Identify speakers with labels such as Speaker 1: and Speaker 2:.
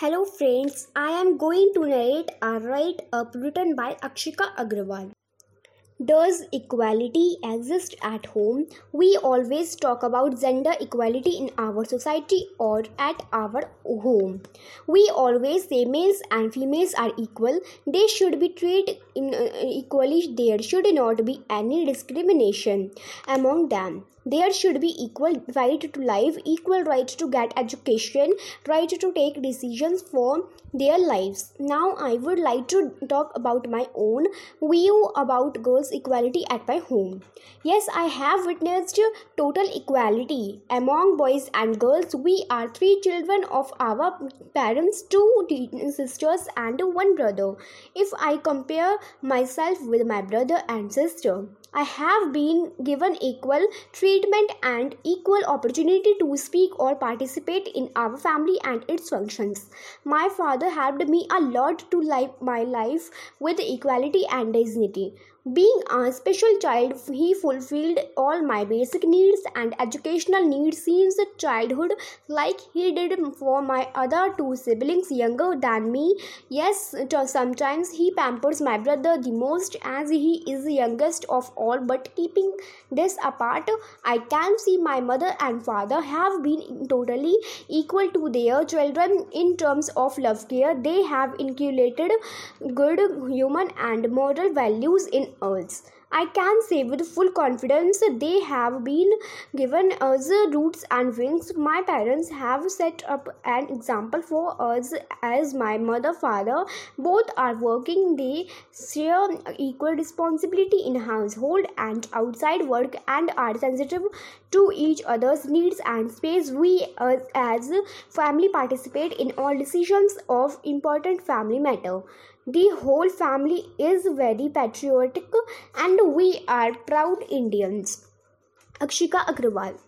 Speaker 1: Hello friends, I am going to narrate a write up written by Akshika Agrawal. Does equality exist at home? We always talk about gender equality in our society or at our home. We always say males and females are equal. They should be treated uh, equally. There should not be any discrimination among them. There should be equal right to life, equal right to get education, right to take decisions for their lives. Now, I would like to talk about my own view about girls' equality at my home. Yes, I have witnessed total equality among boys and girls. We are three children of our parents, two sisters, and one brother. If I compare myself with my brother and sister, I have been given equal treatment and equal opportunity to speak or participate in our family and its functions. My father helped me a lot to live my life with equality and dignity. Being a special child, he fulfilled all my basic needs and educational needs since childhood, like he did for my other two siblings younger than me. Yes, sometimes he pampers my brother the most as he is the youngest of all, but keeping this apart, I can see my mother and father have been totally equal to their children in terms of love care. They have inculcated good human and moral values in us. I can say with full confidence they have been given us roots and wings. My parents have set up an example for us as my mother father both are working. They share equal responsibility in household and outside work and are sensitive to each other's needs and space. We as family participate in all decisions of important family matter the whole family is very patriotic and we are proud Indians. Akshika Agrawal